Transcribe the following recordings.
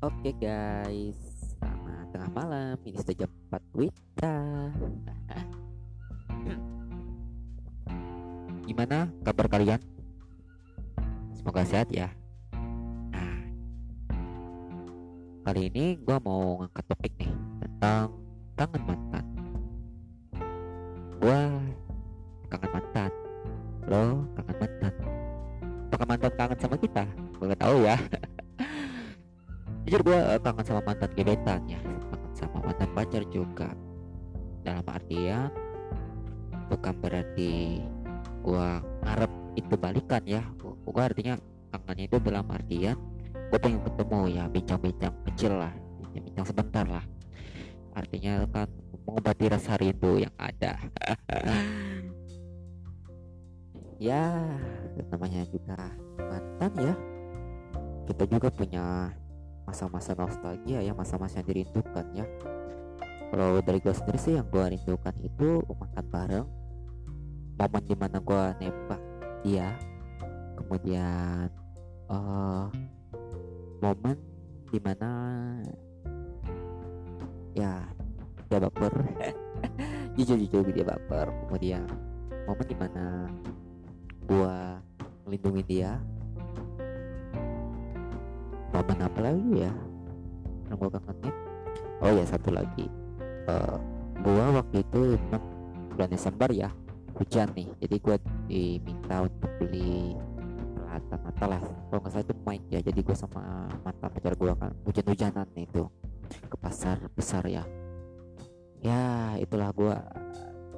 Oke guys, selamat tengah malam. Ini sudah jam 4 Wita. Gimana kabar kalian? Semoga sehat ya. Nah, kali ini gue mau ngangkat topik nih tentang kangen mantan. Gue kangen mantan. Lo kangen mantan. Apakah mantan kangen sama kita? Jujur gue kangen sama mantan gebetan ya. Kangen sama mantan pacar juga. Dalam artian bukan berarti gua ngarep itu balikan ya gua artinya kangennya itu dalam artian gue pengen ketemu ya bincang-bincang kecil lah bincang-bincang sebentar lah artinya kan mengobati rasa rindu yang ada ya namanya juga mantan ya kita juga punya masa-masa nostalgia ya masa-masa yang dirindukan ya. Kalau dari gue sendiri sih yang gue rindukan itu makan bareng. Momen di mana gue nembak dia. Kemudian uh, momen di mana ya dia baper. Jujur jujur dia baper. Kemudian momen di mana gue melindungi dia momen apa lagi ya? Yang gue kangenin oh ya satu lagi. Uh, gua waktu itu memang bulan Desember ya. Hujan nih jadi gua diminta untuk beli peralatan Natal lah. Kalau nggak salah itu mic ya jadi gua sama mantan pacar gua kan hujan-hujanan itu ke pasar besar ya. Ya itulah gua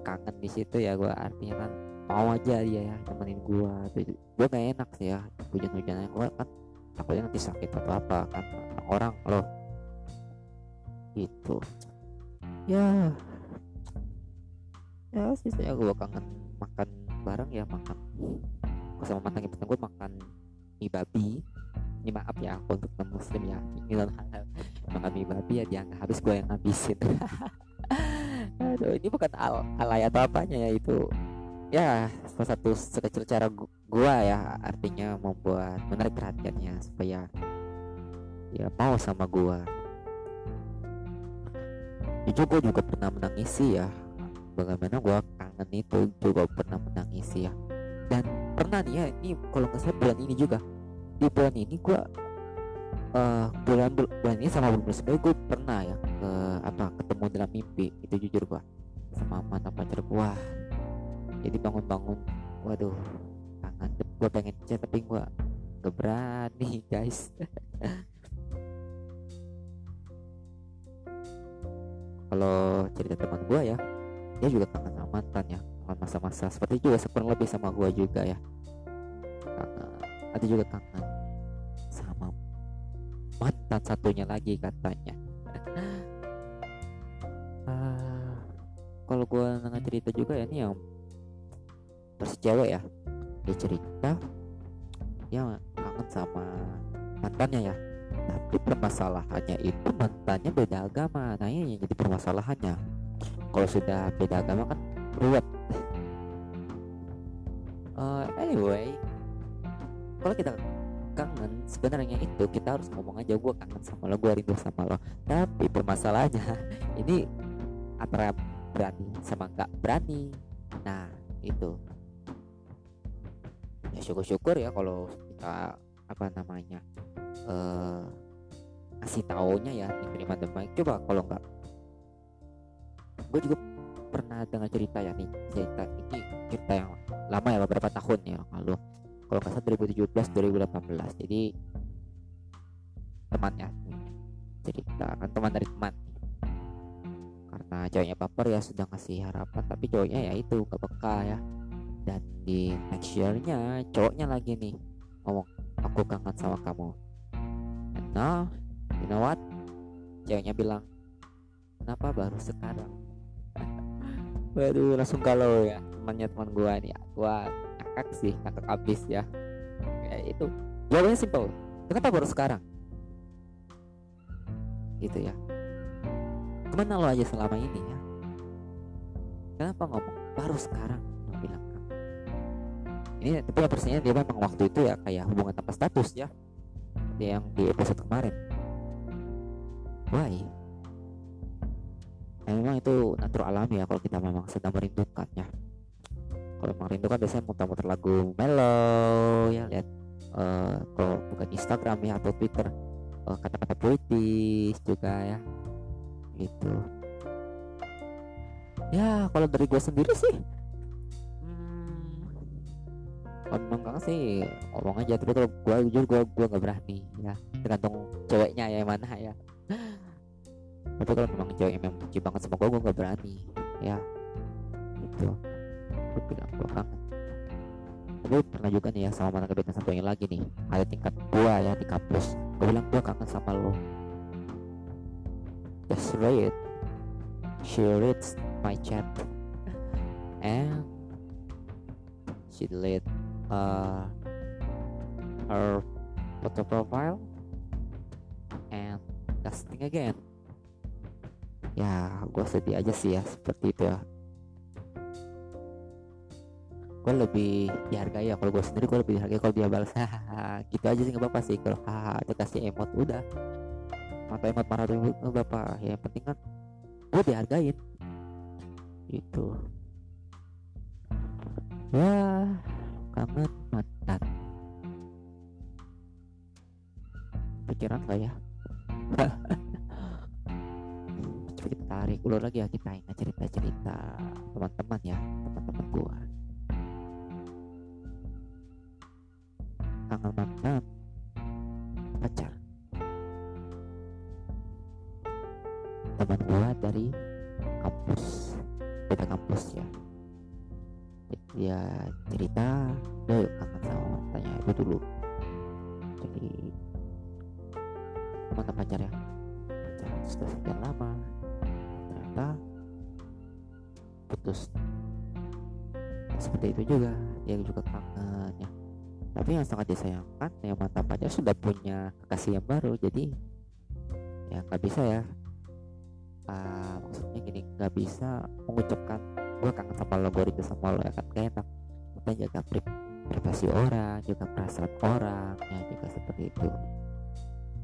kangen di situ ya gua artinya kan mau aja dia ya temenin gua. Gua gak enak sih ya hujan-hujanan. Gua kan takutnya nanti sakit atau apa kan? Orang loh. Gitu. Ya. Ya sih saya gue kangen makan bareng ya makan. Sama mantan mantan gue makan mie babi. Ini maaf ya aku untuk non muslim ya. Ini non makan mie babi ya dia nggak habis gue yang ngabisin aduh ini bukan al alay atau apanya ya itu ya salah satu sekecil cara gue ya artinya membuat menarik perhatiannya supaya ya mau sama gue jujur gue juga pernah menangisi ya bagaimana gue kangen itu juga pernah menangisi ya. Dan pernah nih ya ini kalau nggak salah bulan ini juga. Di bulan ini gue uh, bulan bulan ini sama bulan sebelumnya gue pernah ya ke apa ketemu dalam mimpi itu jujur gue sama mantan pacar gue jadi bangun-bangun waduh kangen gue pengen chat tapi gue gak berani guys. Kalau cerita teman gue ya dia juga kangen sama mantan ya kangen masa-masa. Seperti juga kurang lebih sama gue juga ya. Kangen ada juga kangen sama mantan satunya lagi katanya. Uh, kalau gue nengah cerita juga ya ini yang versi cewek ya dia cerita dia kangen sama mantannya ya. Tapi permasalahannya itu mantannya beda agama nah ini yang jadi permasalahannya. Kalau sudah beda agama kan ruwet. Uh, anyway kalau kita kangen sebenarnya itu kita harus ngomong aja gue kangen sama lo gue rindu sama lo. Tapi permasalahannya ini antara berani sama nggak berani. Nah itu syukur-syukur ya kalau kita apa namanya uh, ngasih taunya ya diterima dengan baik coba kalau enggak gue juga pernah dengar cerita ya nih cerita ini cerita yang lama ya beberapa tahun ya lalu. Kalau nggak salah 2017 2018 jadi temannya cerita kan teman dari teman. Karena cowoknya baper ya sudah ngasih harapan. Tapi cowoknya ya itu gak peka ya dan di next year-nya cowoknya lagi nih ngomong aku kangen sama kamu. And now you know what? Ceweknya bilang kenapa baru sekarang? Waduh langsung kalau ya temannya teman gua nih. Gua ngakak sih ngakak abis ya. Kayak itu jawabannya simple kenapa baru sekarang? Gitu ya. Ke mana lo aja selama ini ya? Kenapa ngomong baru sekarang lo bilang ini tapi yang pastinya dia memang waktu itu ya kayak hubungan tanpa status ya. Seperti yang di episode kemarin. Why? Nah, memang itu natural alami ya kalau kita memang sedang merindukannya kalau memang rindu kan biasanya muter-muter lagu mellow ya lihat uh, kalau bukan Instagram ya atau Twitter kata kata-kata puitis juga ya. Gitu. Ya kalau dari gue sendiri sih kalau memang sih ngomong aja tapi kalau gue jujur gue gue gak berani ya. Tergantung ceweknya ya mana ya. Tapi kalau memang cewek yang benci banget sama gue gue gak berani ya. Gitu. Gue bilang gue kangen tapi pernah juga nih ya sama mantan gebetan satu yang lagi nih. Ada tingkat gue ya di kampus. Gue bilang gue kangen sama lo. Just read. She reads my chat. And she delete uh, her photo profile. And casting again. Ya gue sedih aja sih ya seperti itu ya. Gue lebih dihargai ya kalau gue sendiri gue lebih dihargai kalau dia balas. Gitu aja sih nggak apa-apa sih kalau hahaha itu kasih emot udah. Mata emot marah tuh nggak apa ya yang penting kan gue dihargain. Itu ya kangen mantan pikiran gak ya? Coba kita tarik ulur lagi ya kita ingat cerita-cerita teman-teman ya teman-teman gua. Kangen mantan pacar. Teman gua dari kampus beda kampus ya dia cerita dia kangen sama mantannya itu dulu. Jadi mantan pacar ya. Sudah sekian lama ternyata putus. Seperti itu juga dia juga kangen ya. Tapi yang sangat disayangkan yang mantan pacar sudah punya kekasih yang baru jadi ya nggak bisa ya. Uh, maksudnya gini nggak bisa mengucapkan gue kangen sama lo gue rindu sama lo ya kan gak enak. Kita jaga pri privasi orang juga perasaan orang ya juga seperti itu.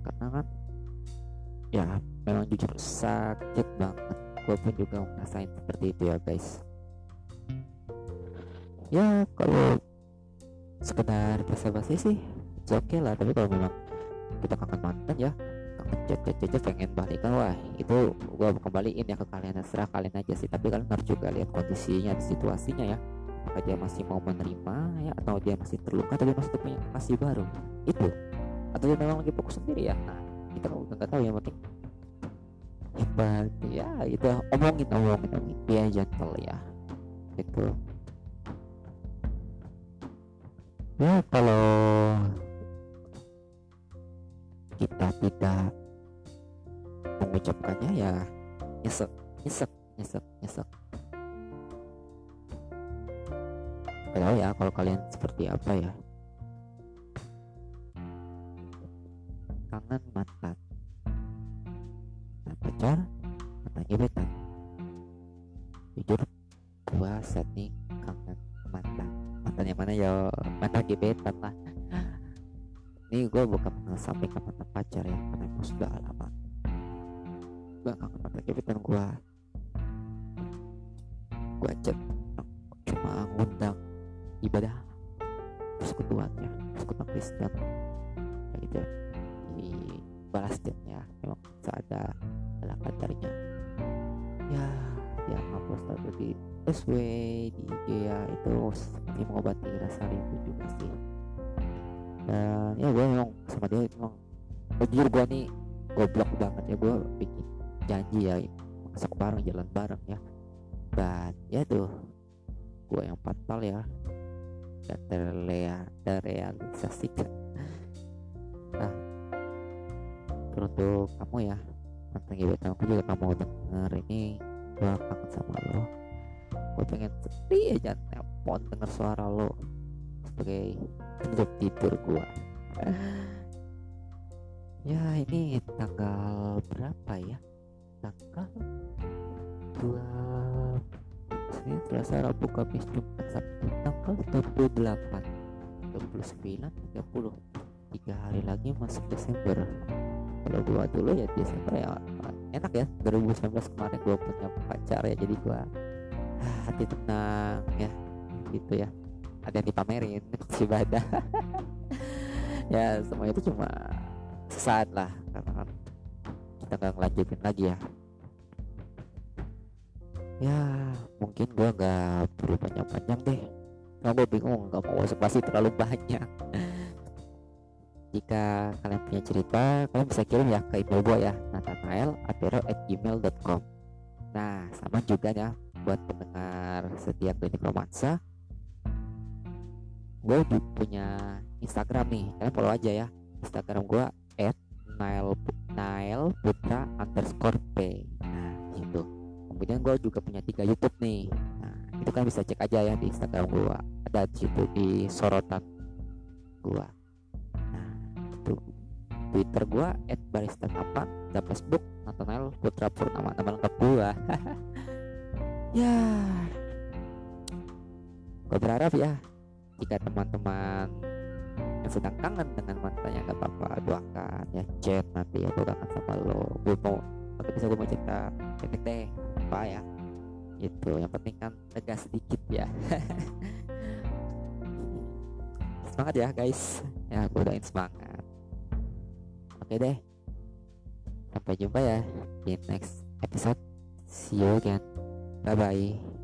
Karena kan ya memang jujur sakit banget. Gue pun juga ngerasain seperti itu ya guys. Ya kalau sekedar basa-basi sih oke okay lah. Tapi kalau memang kita kangen mantan ya chat chat chat pengen balikan wah itu gua kembaliin ya ke kalian terserah kalian aja sih. Tapi kalian harus juga lihat kondisinya situasinya ya. Apakah dia masih mau menerima ya atau dia masih terluka atau dia masih punya kasih baru. Itu. Atau dia memang lagi fokus sendiri ya. Nah kita nggak tahu yang penting hebat ya itu omongin omongin omongin. Dia gentle ya. Itu ya kalau kita tidak mengucapkannya ya nyesek nyesek nyesek nyesek. Gak tahu ya kalau kalian seperti apa ya? Kangen mantan. Mantan pacar mantan gebetan jujur gua saat kangen mantan. Mantan yang mana ya mantan gebetan lah. Ini gue bukan mengesampingkan mantan pacar ya karena emang sudah lama. Gue kangen mantan gebetan gue gue chat cuma ngundang ibadah persekutuannya persekutuan Kristen. Ya gitu. Di balas chatnya memang ada dalam kadarnya ya dia ngapus atau di SW di IG ya itu mengobati rasa rindu juga sih dan ya gue memang sama dia memang jujur gue nih goblok banget ya gue bikin janji ya masak bareng jalan bareng ya. Dan ya tuh gue yang fatal ya dan terlea terrealisasikan. Nah untuk kamu ya mantan gebetan aku juga kamu denger ini gue kangen sama lo. Gue pengen sedih aja telepon denger suara lo sebagai untuk tidur gua. Ya ini tanggal berapa ya? Tanggal dua ini Selasa Rabu Kamis Jumat Sabtu tanggal 28 29 30 tiga hari lagi masuk Desember. Kalau gua dulu ya Desember ya enak ya. 2019 kemarin gua punya pacar ya jadi gua ah, hati tenang ya gitu ya ada yang dipamerin si ibadah ya semua itu cuma sesaat lah karena kan kita nggak ngelanjutin lagi ya. Ya mungkin gua nggak perlu panjang-panjang deh. Nah, gue bingung nggak mau spasi terlalu banyak. Jika kalian punya cerita kalian bisa kirim ya ke email gue ya nathanael at gmail.com nah sama juga ya buat pendengar setia klinik romansa gue punya Instagram nih kalian follow aja ya. Instagram gue at nail nail putra underscore p. Nah itu kemudian gue juga punya tiga YouTube nih. Nah itu kan bisa cek aja ya di Instagram gue ada di situ di sorotan gue nah itu Twitter gue at barista kapan dan Facebook Nathanael Putra Purnama nama lengkap gue ya. Gue berharap ya jika teman-teman yang sedang kangen dengan mantannya gak apa-apa doakan ya chat nanti ya kangen sama lo. Gue mau nanti bisa gue mau cerita pendek deh apa ya itu yang penting kan tegas sedikit ya. Semangat ya guys. Ya gue doain semangat. Oke deh. Sampai jumpa ya di next episode. See you again. Bye bye